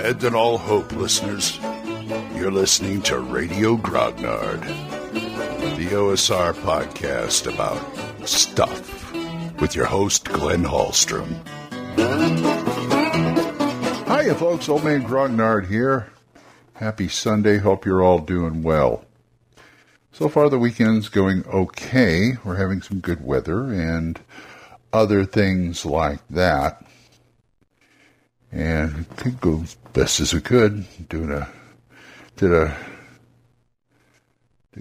Abandon all hope, listeners. You're listening to Radio Grognard, the OSR podcast about stuff with your host, Glenn Hallstrom. Hiya, folks. Old Man Grognard here. Happy Sunday. Hope you're all doing well. So far, the weekend's going okay. We're having some good weather and other things like that. And it could go best as we could. Doing a, did a,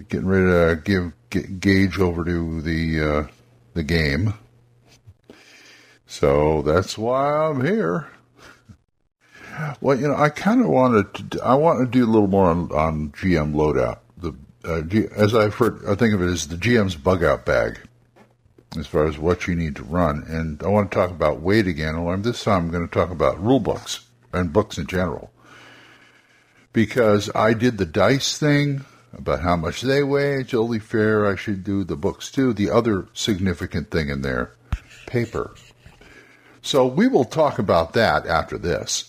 getting ready to give get, Gage over to the uh, the game. So that's why I'm here. Well, you know, I kind of wanted to. I want to do a little more on, on GM loadout. The uh, G, as I've heard, I think of it as the GM's bug out bag, as far as what you need to run. And I want to talk about weight again. This time, I'm going to talk about rule books and books in general, because I did the dice thing about how much they weigh. It's only fair I should do the books too. The other significant thing in there, paper. So we will talk about that after this.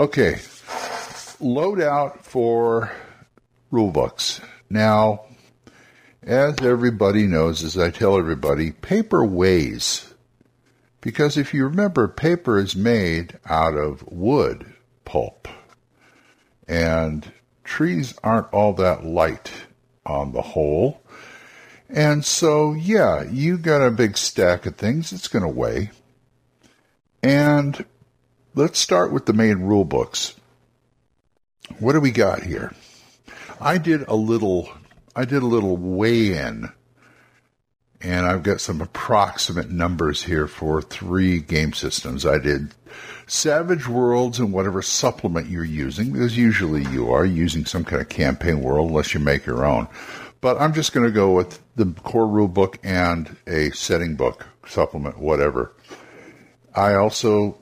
Okay, loadout for rulebooks. Now, as everybody knows, as I tell everybody, paper weighs. Because if you remember, paper is made out of wood pulp. And trees aren't all that light on the whole. And so, yeah, you got a big stack of things, it's going to weigh. And let's start with the main rule books. What do we got here? I did a little I did a little weigh in and I've got some approximate numbers here for three game systems. I did Savage Worlds and whatever supplement you're using, because usually you are using some kind of campaign world unless you make your own. But I'm just going to go with the core rule book and a setting book, supplement, whatever. I also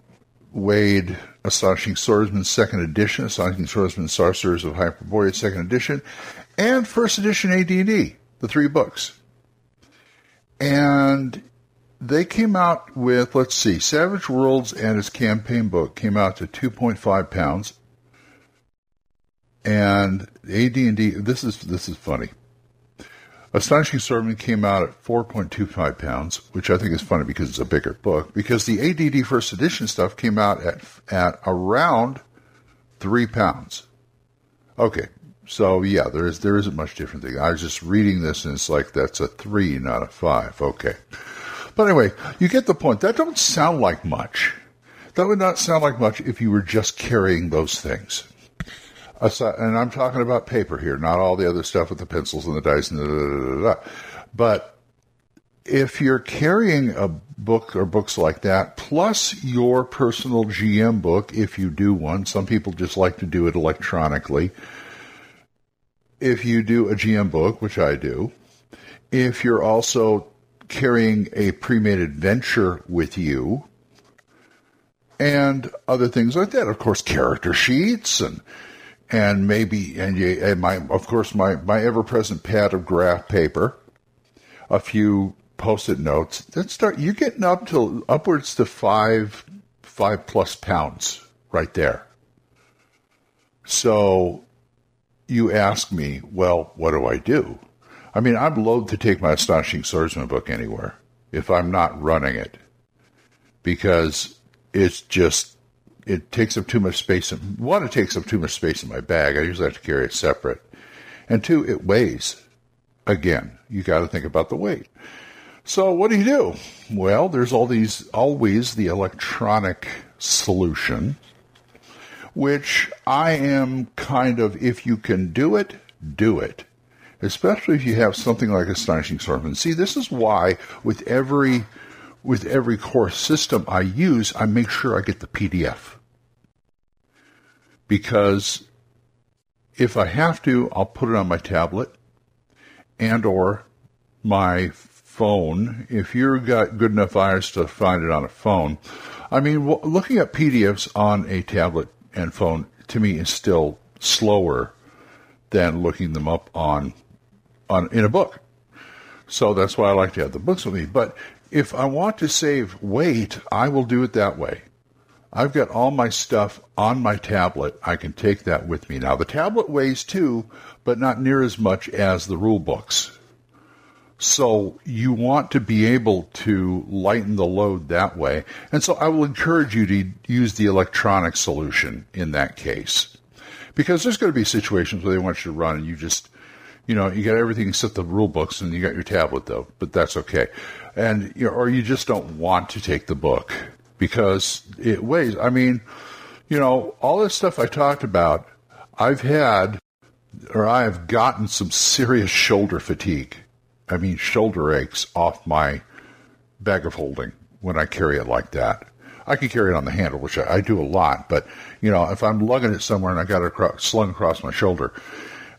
weighed Astonishing Swordsmen Second Edition, Astonishing Swordsmen Sorcerers of Hyperborea Second Edition, and First Edition AD&D, the three books. And they came out with, let's see, Savage Worlds and its campaign book came out to 2.5 pounds. And AD&D, this is this is funny. Astonishing Swordsmen came out at 4.25 pounds, which I think is funny because it's a bigger book. Because the ADD first edition stuff came out at at around three pounds. Okay, so yeah, there is there isn't much different thing. I was just reading this and it's like that's a three, not a five. Okay, but anyway, you get the point. That don't sound like much. That would not sound like much if you were just carrying those things and I'm talking about paper here, not all the other stuff with the pencils and the dice and da, da, da, da, But if you're carrying a book or books like that, plus your personal GM book, if you do one, some people just like to do it electronically. If you do a GM book, which I do, if you're also carrying a pre-made adventure with you, and other things like that, of course, character sheets and and maybe and, you, and my of course my my ever present pad of graph paper, a few post-it notes. Then start you're getting up to upwards to five five plus pounds right there. So you ask me, well, what do I do? I mean, I'm loath to take my astonishing swordsmen book anywhere if I'm not running it because it's just it takes up too much space. In, one, it takes up too much space in my bag. I usually have to carry it separate. And two, it weighs. Again, you got to think about the weight. So what do you do? Well, there's all these, always the electronic solution, which I am kind of, if you can do it, do it. Especially if you have something like Astonishing Swordsmen. See, this is why with every with every course system I use, I make sure I get the PDF. Because if I have to, I'll put it on my tablet and or my phone. If you've got good enough eyes to find it on a phone, I mean, looking at PDFs on a tablet and phone to me is still slower than looking them up on on in a book. So that's why I like to have the books with me. But if I want to save weight, I will do it that way. I've got all my stuff on my tablet. I can take that with me. Now, the tablet weighs too, but not near as much as the rule books. So you want to be able to lighten the load that way. And so I will encourage you to use the electronic solution in that case. Because there's going to be situations where they want you to run and you just, you know, you got everything except the rule books and you got your tablet though, but that's okay. And, you know, or you just don't want to take the book because it weighs. I mean, you know, all this stuff I talked about, I've had or I have gotten some serious shoulder fatigue I mean, shoulder aches off my bag of holding when I carry it like that. I can carry it on the handle, which I, I do a lot, but you know, if I'm lugging it somewhere and I got it across, slung across my shoulder,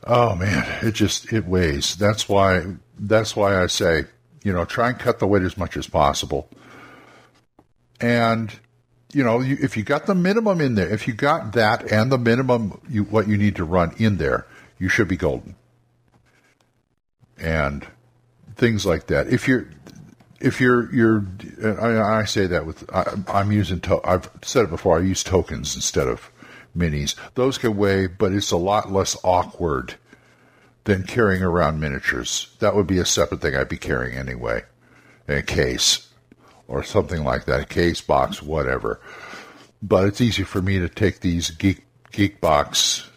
oh man, it just it weighs. That's why that's why I say, you know, try and cut the weight as much as possible. And you know, you, if you got the minimum in there, if you got that and the minimum you, what you need to run in there, you should be golden. And things like that. If you're if you're you're I, say that with I, am using to, I've said it before. I use tokens instead of minis. Those can weigh, but it's a lot less awkward than carrying around miniatures. That would be a separate thing I'd be carrying anyway, in a case or something like that, a case box, whatever. But it's easy for me to take these geek geek box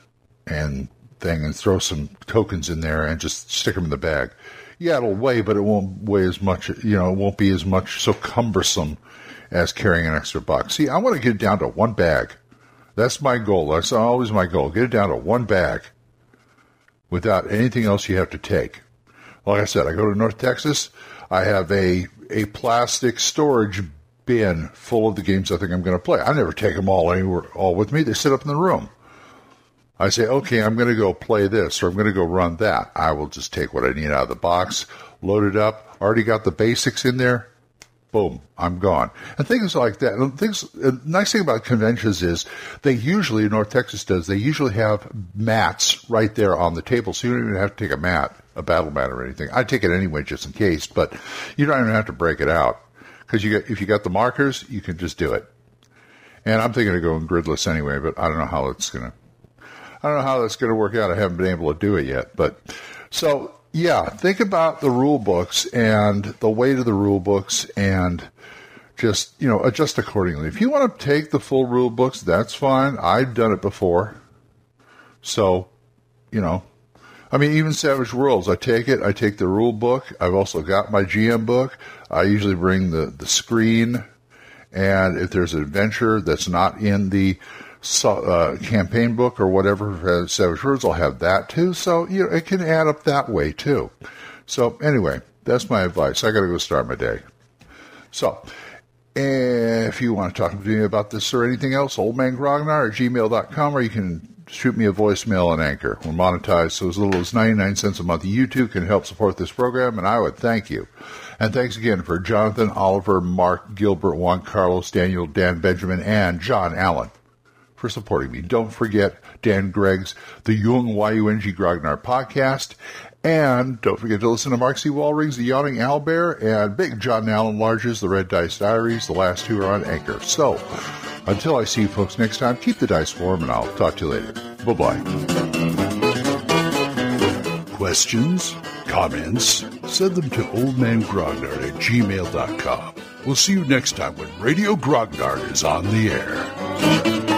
and thing and throw some tokens in there and just stick them in the bag yeah, it'll weigh, but it won't weigh as much. You know, it won't be as much so cumbersome as carrying an extra box. See, I want to get it down to one bag. That's my goal. That's always my goal. Get it down to one bag without anything else you have to take. Like I said, I go to North Texas. I have a a plastic storage bin full of the games I think I'm going to play. I never take them all anywhere all with me. They sit up in the room. I say, okay, I'm going to go play this or I'm going to go run that. I will just take what I need out of the box, load it up, already got the basics in there. Boom, I'm gone. And things like that. And things, the nice thing about conventions is they usually, North Texas does, they usually have mats right there on the table. So you don't even have to take a mat, a battle mat or anything. I take it anyway just in case, but you don't even have to break it out. Because you get, if you got the markers, you can just do it. And I'm thinking of going gridless anyway, but I don't know how it's going to I don't know how that's going to work out. I haven't been able to do it yet. But so, yeah, think about the rule books and the weight of the rule books and just, you know, adjust accordingly. If you want to take the full rule books, that's fine. I've done it before. So, you know, I mean, even Savage Worlds, I take it, I take the rule book. I've also got my GM book. I usually bring the, the screen. And if there's an adventure that's not in the uh, campaign book or whatever, Savage Worlds, I'll have that too. So you know, it can add up that way too. So anyway, that's my advice. I got to go start my day. So if you want to talk to me about this or anything else, oldmangrognard at gmail.com, or you can shoot me a voicemail on Anchor. We're monetized, so as little as 99 cents a month. You too can help support this program, and I would thank you. And thanks again for Jonathan, Oliver, Mark, Gilbert, Juan Carlos, Daniel, Dan Benjamin, and John Allen for supporting me. Don't forget Dan Gregg's The Yung Y-U-N-G Grognard podcast. And don't forget to listen to Mark C. Wallring's The Yawning Owlbear and Big John Allen Large's The Red Dice Diaries. The last two are on Anchor. So, until I see you folks next time, keep the dice warm and I'll talk to you later. Bye bye. Questions? Comments? Send them to oldmangrognard at gmail.com. We'll see you next time when Radio Grognard is on the air.